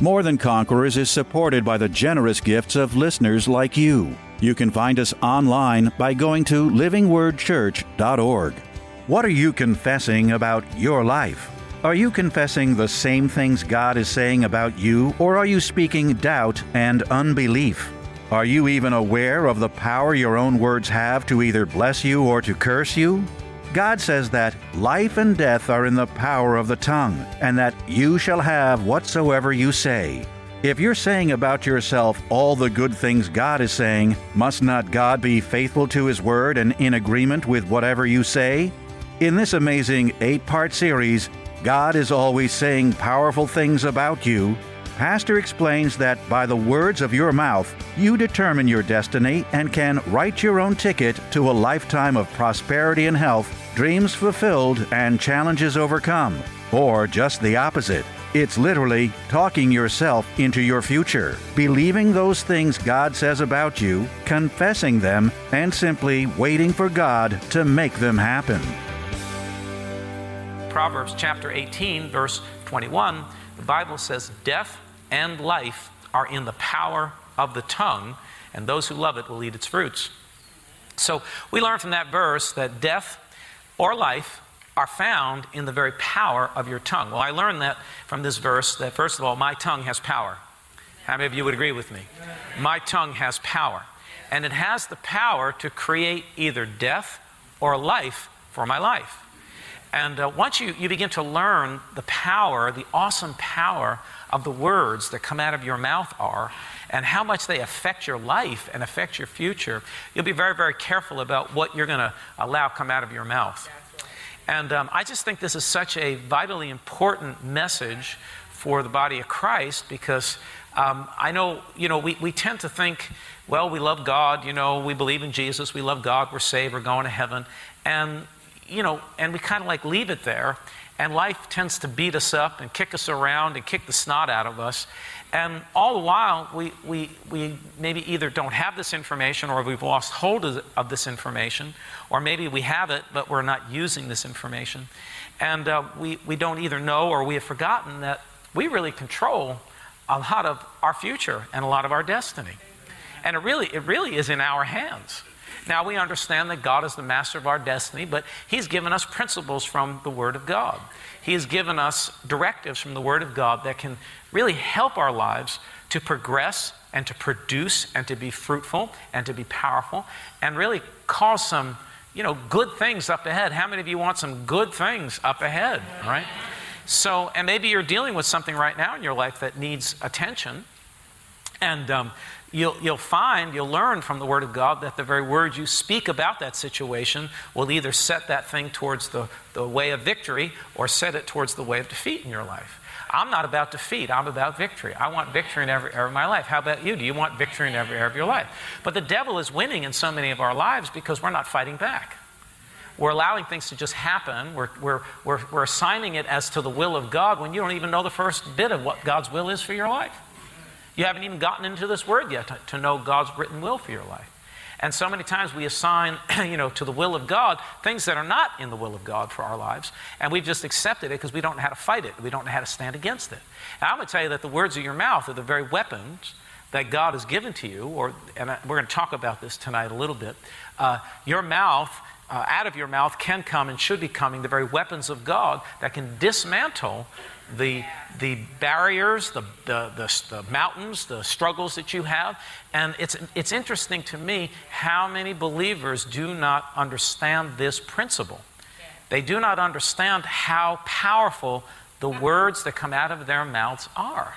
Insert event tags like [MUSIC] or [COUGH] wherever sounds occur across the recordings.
More Than Conquerors is supported by the generous gifts of listeners like you. You can find us online by going to livingwordchurch.org. What are you confessing about your life? Are you confessing the same things God is saying about you, or are you speaking doubt and unbelief? Are you even aware of the power your own words have to either bless you or to curse you? God says that life and death are in the power of the tongue, and that you shall have whatsoever you say. If you're saying about yourself all the good things God is saying, must not God be faithful to His word and in agreement with whatever you say? In this amazing eight part series, God is always saying powerful things about you. Pastor explains that by the words of your mouth, you determine your destiny and can write your own ticket to a lifetime of prosperity and health dreams fulfilled, and challenges overcome. Or just the opposite. It's literally talking yourself into your future, believing those things God says about you, confessing them, and simply waiting for God to make them happen. Proverbs chapter 18, verse 21, the Bible says, Death and life are in the power of the tongue, and those who love it will eat its fruits. So we learn from that verse that death or life are found in the very power of your tongue. Well, I learned that from this verse that, first of all, my tongue has power. How many of you would agree with me? My tongue has power. And it has the power to create either death or life for my life. And uh, once you, you begin to learn the power, the awesome power of the words that come out of your mouth are, and how much they affect your life and affect your future, you'll be very, very careful about what you're going to allow come out of your mouth. And um, I just think this is such a vitally important message for the body of Christ because um, I know, you know, we, we tend to think, well, we love God, you know, we believe in Jesus, we love God, we're saved, we're going to heaven. And, you know, and we kind of like leave it there. And life tends to beat us up and kick us around and kick the snot out of us. And all the while, we, we, we maybe either don't have this information or we've lost hold of, of this information, or maybe we have it, but we're not using this information. And uh, we, we don't either know or we have forgotten that we really control a lot of our future and a lot of our destiny. And it really, it really is in our hands. Now, we understand that God is the master of our destiny, but He's given us principles from the Word of God. He has given us directives from the Word of God that can really help our lives to progress and to produce and to be fruitful and to be powerful and really cause some, you know, good things up ahead. How many of you want some good things up ahead, right? So, and maybe you're dealing with something right now in your life that needs attention. And um, you'll, you'll find, you'll learn from the Word of God that the very words you speak about that situation will either set that thing towards the, the way of victory or set it towards the way of defeat in your life. I'm not about defeat. I'm about victory. I want victory in every area of my life. How about you? Do you want victory in every area of your life? But the devil is winning in so many of our lives because we're not fighting back. We're allowing things to just happen. We're, we're, we're, we're assigning it as to the will of God when you don't even know the first bit of what God's will is for your life. You haven't even gotten into this word yet to, to know God's written will for your life. And so many times we assign, [CLEARS THROAT] you know, to the will of God things that are not in the will of God for our lives, and we've just accepted it because we don't know how to fight it. We don't know how to stand against it. And I'm going to tell you that the words of your mouth are the very weapons that God has given to you, or, and we're going to talk about this tonight a little bit. Uh, your mouth, uh, out of your mouth, can come and should be coming the very weapons of God that can dismantle the, the barriers, the, the, the, the, mountains, the struggles that you have. And it's, it's interesting to me how many believers do not understand this principle. They do not understand how powerful the words that come out of their mouths are.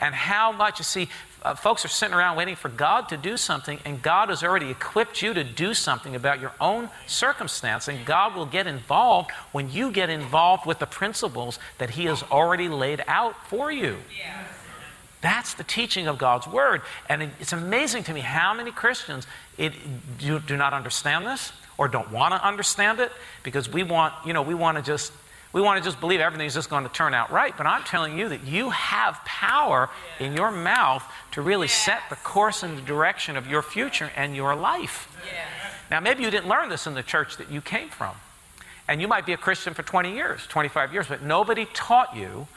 And how much, you see, uh, folks are sitting around waiting for God to do something, and God has already equipped you to do something about your own circumstance. And God will get involved when you get involved with the principles that He has already laid out for you. That's the teaching of God's Word. And it's amazing to me how many Christians it, do, do not understand this or don't want to understand it because we want, you know, we want to just we want to just believe everything's just going to turn out right. But I'm telling you that you have power in your mouth to really set the course and the direction of your future and your life. Now, maybe you didn't learn this in the church that you came from. And you might be a Christian for 20 years, 25 years, but nobody taught you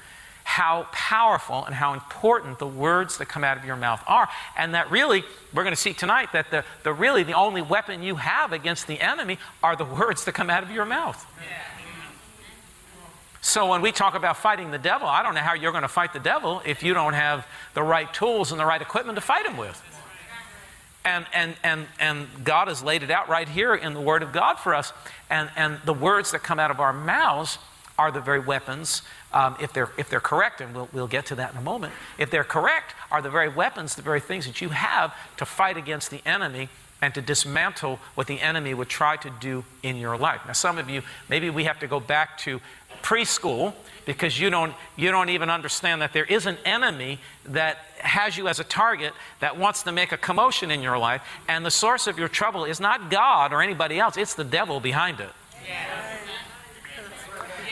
how powerful and how important the words that come out of your mouth are. And that really, we're going to see tonight that the, the really the only weapon you have against the enemy are the words that come out of your mouth. Yeah. So when we talk about fighting the devil, I don't know how you're going to fight the devil if you don't have the right tools and the right equipment to fight him with. And, and, and, and God has laid it out right here in the Word of God for us. And, and the words that come out of our mouths are the very weapons, um, if, they're, if they're correct, and we'll, we'll get to that in a moment. If they're correct, are the very weapons, the very things that you have to fight against the enemy and to dismantle what the enemy would try to do in your life. Now, some of you, maybe we have to go back to preschool because you don't, you don't even understand that there is an enemy that has you as a target that wants to make a commotion in your life, and the source of your trouble is not God or anybody else, it's the devil behind it.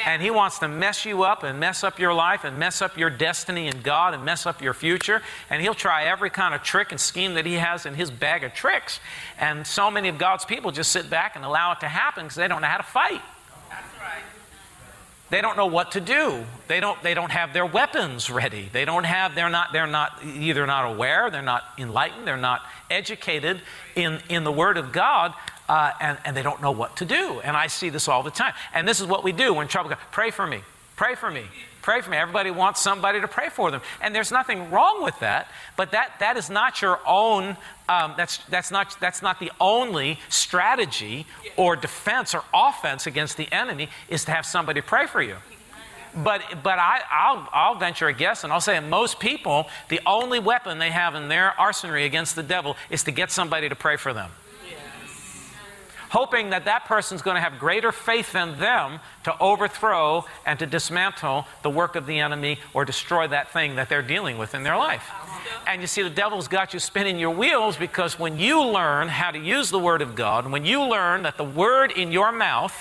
And he wants to mess you up and mess up your life and mess up your destiny in God and mess up your future. And he'll try every kind of trick and scheme that he has in his bag of tricks. And so many of God's people just sit back and allow it to happen because they don't know how to fight. They don't know what to do. They don't, they don't have their weapons ready. They don't have, they're not, they're not either not aware, they're not enlightened, they're not educated in, in the Word of God, uh, and, and they don't know what to do. And I see this all the time. And this is what we do when trouble comes. Pray for me. Pray for me. Pray for me. Everybody wants somebody to pray for them. And there's nothing wrong with that, but that, that is not your own, um, that's, that's, not, that's not the only strategy or defense or offense against the enemy is to have somebody pray for you. But, but I, I'll, I'll venture a guess and I'll say most people, the only weapon they have in their arsenal against the devil is to get somebody to pray for them hoping that that person's going to have greater faith than them to overthrow and to dismantle the work of the enemy or destroy that thing that they're dealing with in their life. And you see, the devil's got you spinning your wheels because when you learn how to use the Word of God, when you learn that the Word in your mouth,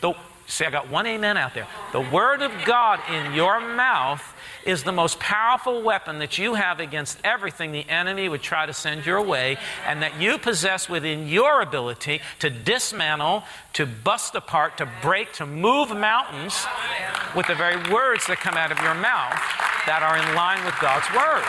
the, see, I got one amen out there. The Word of God in your mouth is the most powerful weapon that you have against everything the enemy would try to send your way, and that you possess within your ability to dismantle, to bust apart, to break, to move mountains with the very words that come out of your mouth that are in line with God's Word.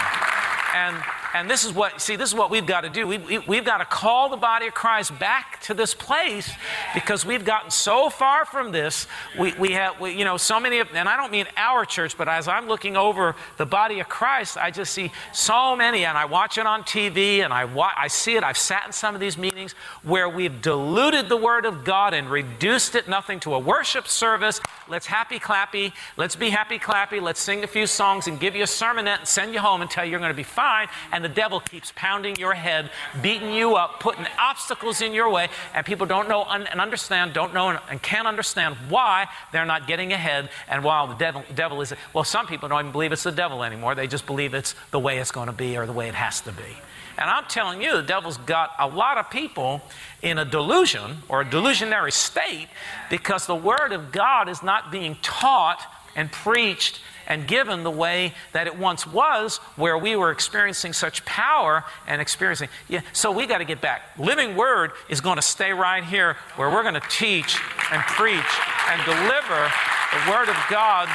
And and this is what, see, this is what we've got to do. We, we, we've got to call the body of Christ back to this place because we've gotten so far from this. We, we have, we, you know, so many of, and I don't mean our church, but as I'm looking over the body of Christ, I just see so many, and I watch it on TV and I, wa- I see it. I've sat in some of these meetings where we've diluted the Word of God and reduced it nothing to a worship service. Let's happy clappy. Let's be happy clappy. Let's sing a few songs and give you a sermonette and send you home and tell you you're going to be fine. And and the devil keeps pounding your head, beating you up, putting obstacles in your way, and people don't know and understand, don't know and can't understand why they're not getting ahead. And while the devil, devil is, well, some people don't even believe it's the devil anymore. They just believe it's the way it's going to be or the way it has to be. And I'm telling you, the devil's got a lot of people in a delusion or a delusionary state because the Word of God is not being taught and preached and given the way that it once was, where we were experiencing such power and experiencing. Yeah, so we got to get back. Living Word is going to stay right here, where we're going to teach and preach and deliver the Word of God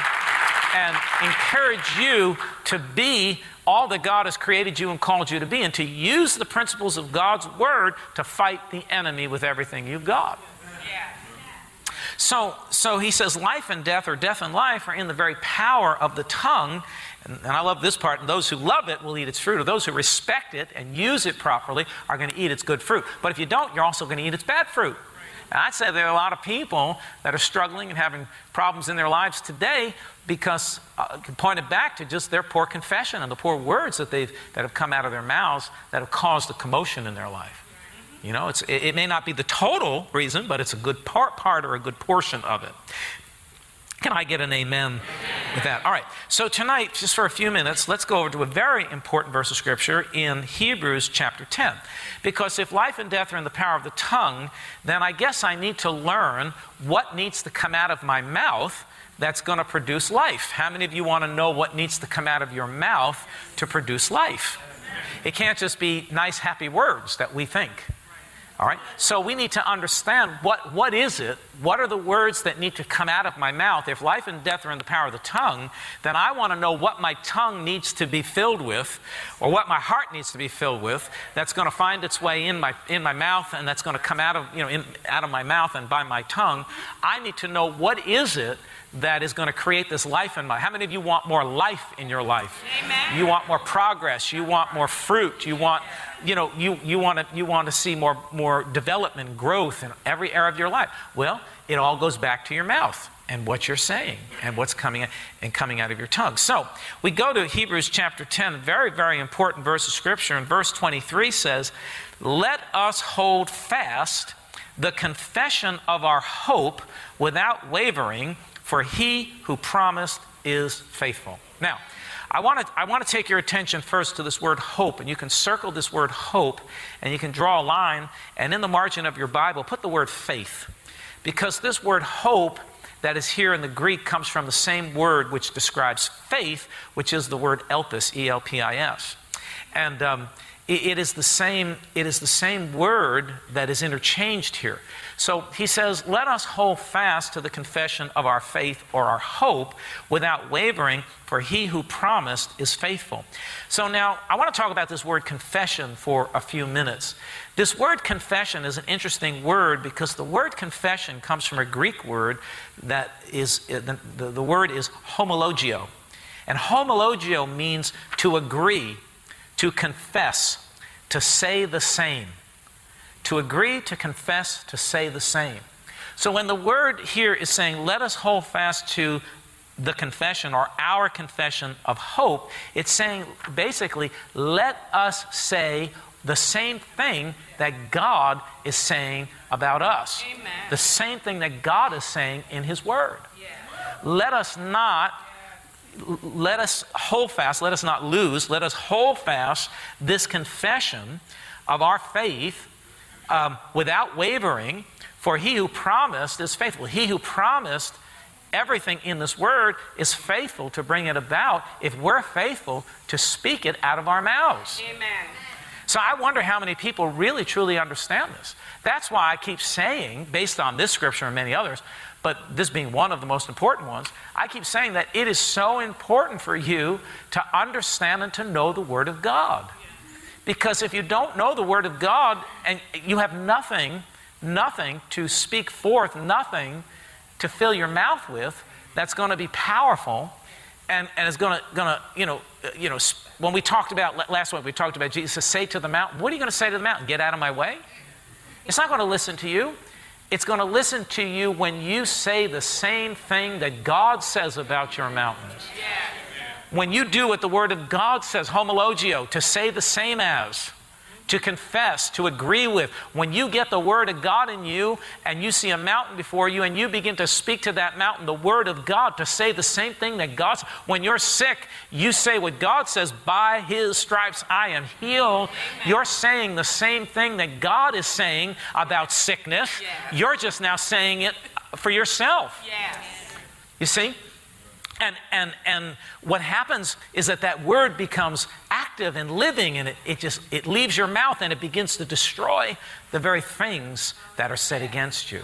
and encourage you to be all that God has created you and called you to be, and to use the principles of God's Word to fight the enemy with everything you've got. So, so he says, life and death, or death and life, are in the very power of the tongue. And, and I love this part. And those who love it will eat its fruit, or those who respect it and use it properly are going to eat its good fruit. But if you don't, you're also going to eat its bad fruit. And I'd say there are a lot of people that are struggling and having problems in their lives today because uh, pointed back to just their poor confession and the poor words that, they've, that have come out of their mouths that have caused a commotion in their life. You know, it, it may not be the total reason, but it's a good part, part or a good portion of it. Can I get an amen with that? All right. So tonight, just for a few minutes, let's go over to a very important verse of Scripture in Hebrews chapter 10. Because if life and death are in the power of the tongue, then I guess I need to learn what needs to come out of my mouth that's going to produce life. How many of you want to know what needs to come out of your mouth to produce life? It can't just be nice, happy words that we think. All right? So we need to understand what, what is it? What are the words that need to come out of my mouth? If life and death are in the power of the tongue, then I want to know what my tongue needs to be filled with, or what my heart needs to be filled with, that's going to find its way in my, in my mouth and that's going to come out of, you know, in, out of my mouth and by my tongue. I need to know what is it that is going to create this life in my how many of you want more life in your life Amen. you want more progress you want more fruit you want you know you, you want to you want to see more more development growth in every area of your life. Well it all goes back to your mouth and what you're saying and what's coming and coming out of your tongue. So we go to hebrews chapter 10 very very important verse of scripture. And verse 23 says let us hold fast the confession of our hope without wavering for he who promised is faithful. Now, I want, to, I want to take your attention first to this word hope, and you can circle this word hope, and you can draw a line, and in the margin of your Bible, put the word faith. Because this word hope that is here in the Greek comes from the same word which describes faith, which is the word elpis, E L P I S. And um, it is the same it is the same word that is interchanged here so he says let us hold fast to the confession of our faith or our hope without wavering for he who promised is faithful. So now i want to talk about this word confession for a few minutes. This word confession is an interesting word because the word confession comes from a greek word that is eh, the, the, the word is homologeo. And homologeo means to agree to confess, to say the same. To agree, to confess, to say the same. So when the word here is saying, let us hold fast to the confession or our confession of hope, it's saying basically, let us say the same thing that God is saying about us. Amen. The same thing that God is saying in His Word. Yeah. Let us not let us hold fast, let us not lose, let us hold fast this confession of our faith um, without wavering, for he who promised is faithful. He who promised everything in this word is faithful to bring it about if we're faithful to speak it out of our mouths. Amen. So I wonder how many people really truly understand this. That's why I keep saying, based on this scripture and many others, but this being one of the most important ones, I keep saying that it is so important for you to understand and to know the Word of God. Because if you don't know the Word of God and you have nothing, nothing to speak forth, nothing to fill your mouth with that's going to be powerful and, and is going to, going to, you know, uh, you know, when we talked about last week, we talked about Jesus say to the mountain, what are you going to say to the mountain? Get out of my way? It's not going to listen to you. It's going to listen to you when you say the same thing that God says about your mountains. When you do what the Word of God says, homologeo, to say the same as, to confess, to agree with. When you get the Word of God in you and you see a mountain before you and you begin to speak to that mountain the Word of God, to say the same thing that God's. When you're sick, you say what God says, by His stripes I am healed. You're saying the same thing that God is saying about sickness. You're just now saying it for yourself. Yes. You see? And, and, and what happens is that that word becomes active and living and it, it just it leaves your mouth and it begins to destroy the very things that are said against you.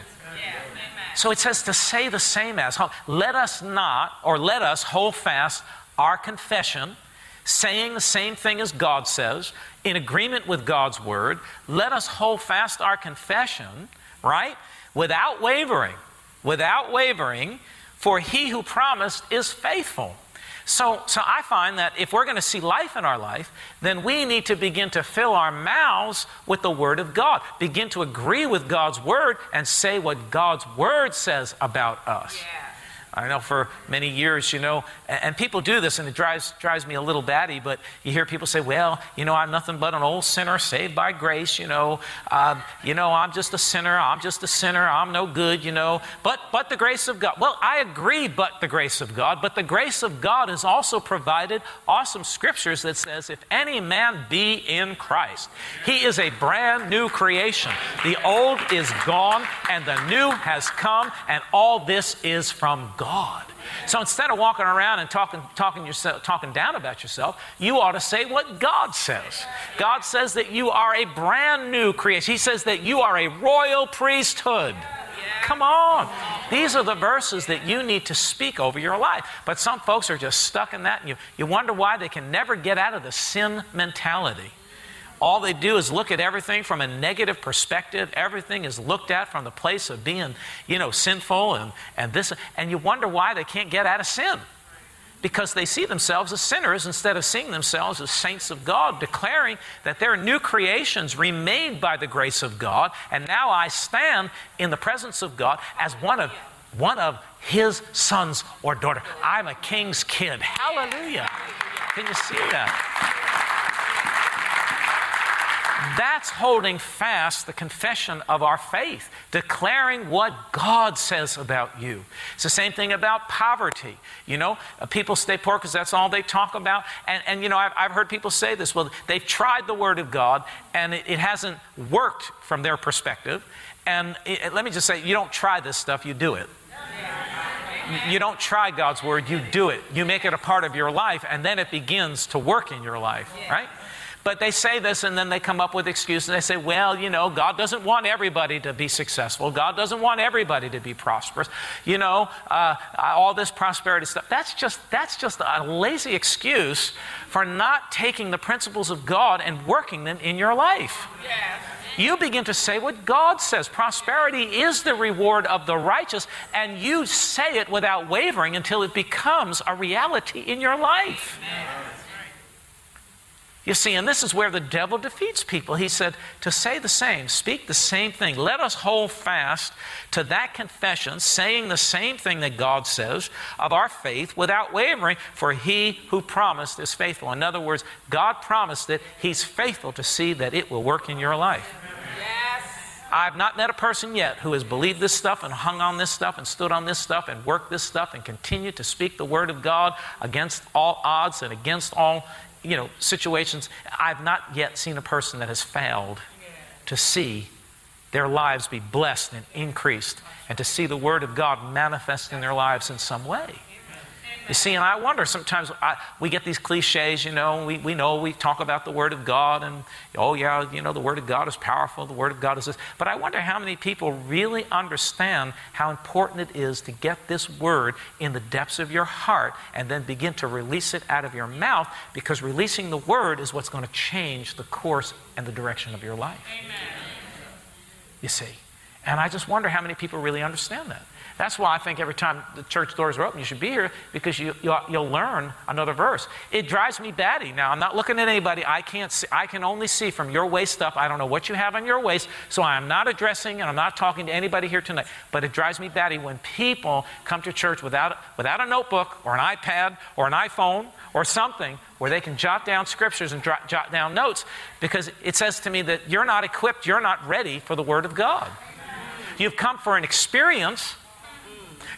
So it says to say the same as let us not or let us hold fast our confession saying the same thing as god says in agreement with god's word let us hold fast our confession right without wavering without wavering for he who promised is faithful. So, so I find that if we're going to see life in our life, then we need to begin to fill our mouths with the Word of God. Begin to agree with God's Word and say what God's Word says about us. Yeah. I know for many years, you know, and, people do this and it drives, drives me a little batty, but you hear people say, well, you know, I'm nothing but an old sinner saved by grace, you know, uh, you know, I'm just a sinner, I'm just a sinner, I'm no good, you know, but, but the grace of God. Well, I agree, but the grace of God, but the grace of God has also provided awesome scriptures that says, if any man be in Christ, he is a brand new creation. The old is gone and the new has come, and all this is from God. So instead of walking around and talking, talking, yourself, talking down about yourself, you ought to say what God says. God says that you are a brand new creation. He says that you are a royal priesthood. Come on. These are the verses that you need to speak over your life. But some folks are just stuck in that, and you, you wonder why they can never get out of the sin mentality. All they do is look at everything from a negative perspective. Everything is looked at from the place of being, you know, sinful and, and this. And you wonder why they can't get out of sin. Because they see themselves as sinners instead of seeing themselves as saints of God, declaring that they're new creations remade by the grace of God. And now I stand in the presence of God as one of, one of his sons or daughter. I'm a king's kid. Hallelujah. Can you see that? That's holding fast the confession of our faith, declaring what God says about you. It's the same thing about poverty. You know, uh, people stay poor because that's all they talk about. And, and you know, I've, I've, heard people say this well, they've tried the Word of God and it, it hasn't worked from their perspective. And it, let me just say, you don't try this stuff, you do it. You don't try God's Word, you do it. You make it a part of your life, and then it begins to work in your life, right? But they say this and then they come up with excuses. They say, well, you know, God doesn't want everybody to be successful. God doesn't want everybody to be prosperous. You know, uh, all this prosperity stuff. That's just, that's just a lazy excuse for not taking the principles of God and working them in your life. Yes. You begin to say what God says. Prosperity is the reward of the righteous, and you say it without wavering until it becomes a reality in your life. Amen. You see, and this is where the devil defeats people. He said, to say the same, speak the same thing. Let us hold fast to that confession, saying the same thing that God says of our faith without wavering, for he who promised is faithful. In other words, God promised it, he's faithful to see that it will work in your life. Yes. I've not met a person yet who has believed this stuff and hung on this stuff and stood on this stuff and worked this stuff and continued to speak the word of God against all odds and against all you know, situations. I've not yet seen a person that has failed to see their lives be blessed and increased and to see the Word of God manifest in their lives in some way. You see, and I wonder sometimes I, we get these cliches, you know, we, we know we talk about the Word of God and, oh, yeah, you know, the Word of God is powerful, the Word of God is this. But I wonder how many people really understand how important it is to get this Word in the depths of your heart and then begin to release it out of your mouth because releasing the Word is what's going to change the course and the direction of your life. Amen. You see. And I just wonder how many people really understand that. That's why I think every time the church doors are open, you should be here because you, you'll, you'll learn another verse. It drives me batty. Now, I'm not looking at anybody. I can't see, I can only see from your waist up. I don't know what you have on your waist, so I'm not addressing and I'm not talking to anybody here tonight. But it drives me batty when people come to church without, without a notebook or an iPad or an iPhone or something where they can jot down scriptures and jot, jot down notes because it says to me that you're not equipped, you're not ready for the Word of God. You've come for an experience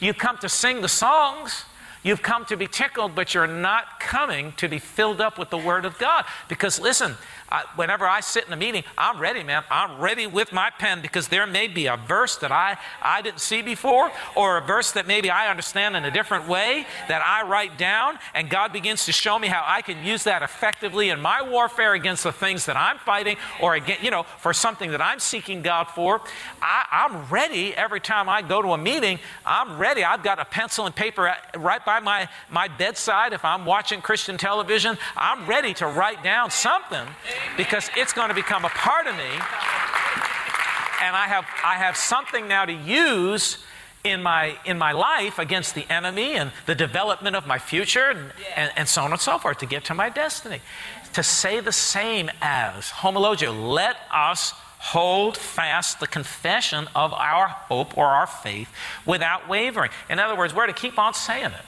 You've come to sing the songs. You've come to be tickled, but you're not coming to be filled up with the Word of God. Because listen, I, whenever I sit in a meeting, I'm ready, man. I'm ready with my pen because there may be a verse that I, I didn't see before, or a verse that maybe I understand in a different way that I write down, and God begins to show me how I can use that effectively in my warfare against the things that I'm fighting, or again, you know, for something that I'm seeking God for. I, I'm ready every time I go to a meeting. I'm ready. I've got a pencil and paper right by my, my bedside if I'm watching Christian television. I'm ready to write down something because it's going to become a part of me. And I have, I have something now to use in my, in my life against the enemy and the development of my future and, and, and so on and so forth to get to my destiny. To say the same as homologia, let us hold fast the confession of our hope or our faith without wavering. In other words, we're to keep on saying it,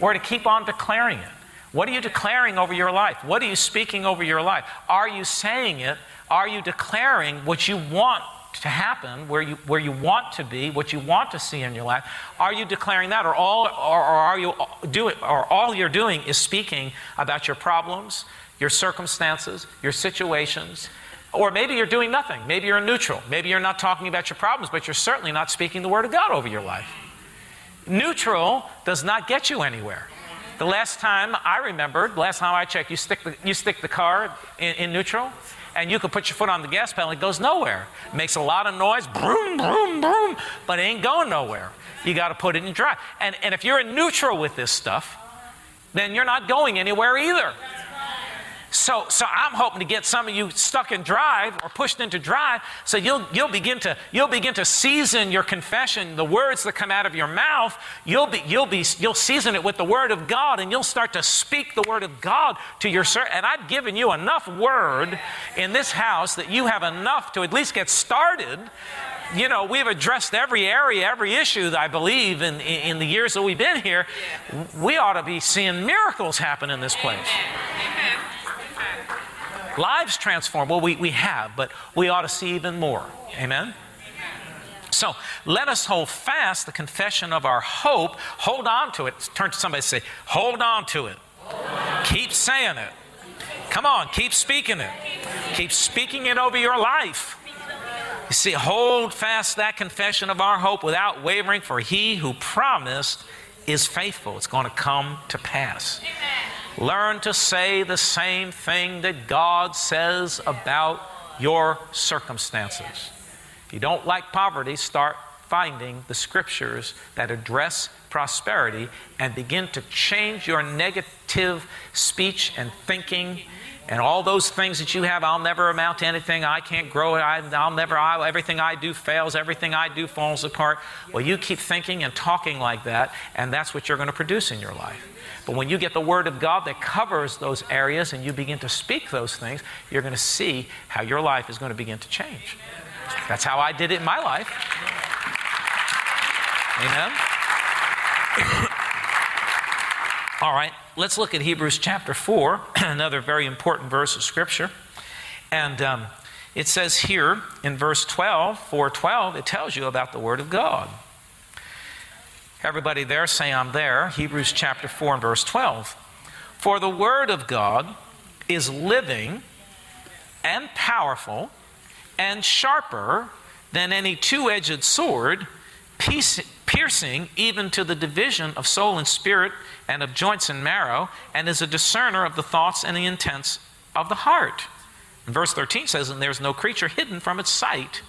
we're to keep on declaring it. What are you declaring over your life? What are you speaking over your life? Are you saying it? Are you declaring what you want to happen, where you, where you want to be, what you want to see in your life? Are you declaring that, or all, or, or are you doing, or all you're doing is speaking about your problems, your circumstances, your situations? Or maybe you're doing nothing. Maybe you're neutral. Maybe you're not talking about your problems, but you're certainly not speaking the Word of God over your life. Neutral does not get you anywhere. The last time I remembered, last time I checked, you stick the, you stick the car in, in neutral, and you can put your foot on the gas pedal, it goes nowhere. It makes a lot of noise, boom, boom, boom, but it ain't going nowhere. You got to put it in drive. And, and if you're in neutral with this stuff, then you're not going anywhere either. So, so I'm hoping to get some of you stuck in drive or pushed into drive so you'll, you'll, begin to, you'll begin to season your confession, the words that come out of your mouth, you'll, be, you'll, be, you'll season it with the Word of God and you'll start to speak the Word of God to your servant. And I've given you enough Word in this house that you have enough to at least get started you know, we've addressed every area, every issue that I believe in, in, the years that we've been here. We ought to be seeing miracles happen in this place. Amen lives transformed. Well, we, we have, but we ought to see even more. Amen? So let us hold fast the confession of our hope. Hold on to it. Turn to somebody and say, Hold on to it. Keep saying it. Come on, keep speaking it. Keep speaking it over your life. You see, hold fast that confession of our hope without wavering, for he who promised is faithful. It's going to come to pass. Amen. Learn to say the same thing that God says about your circumstances. If you don't like poverty, start finding the scriptures that address prosperity and begin to change your negative speech and thinking and all those things that you have i'll never amount to anything i can't grow it I, will never I, everything i do fails everything i do falls apart well you keep thinking and talking like that and that's what you're going to produce in your life but when you get the Word of God that covers those areas and you begin to speak those things, you're going to see how your life is going to begin to change. That's how I did it in my life. Amen. [COUGHS] All right, let's look at Hebrews chapter 4, [CLEARS THROAT] another very important verse of Scripture. And um, it says here in verse 12, 412, it tells you about the Word of God. Everybody there say, I'm there. Hebrews chapter 4 and verse 12. For the Word of God is living and powerful and sharper than any two edged sword, piercing even to the division of soul and spirit and of joints and marrow, and is a discerner of the thoughts and the intents of the heart. And verse 13 says, And there's no creature hidden from its sight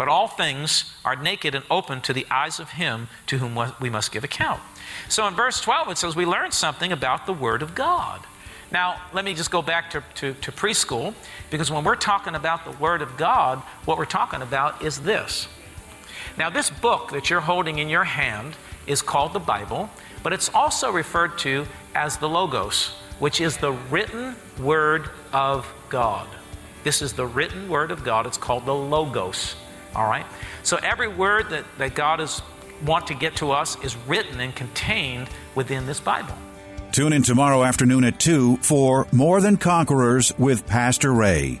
but all things are naked and open to the eyes of him to whom we must give account. So in verse 12, it says we learn something about the Word of God. Now, let me just go back to, to, to, preschool, because when we're talking about the Word of God, what we're talking about is this. Now, this book that you're holding in your hand is called the Bible, but it's also referred to as the Logos, which is the written Word of God. This is the written Word of God. It's called the Logos. All right? So every word that, that God is want to get to us is written and contained within this Bible. Tune in tomorrow afternoon at 2 for More Than Conquerors with Pastor Ray.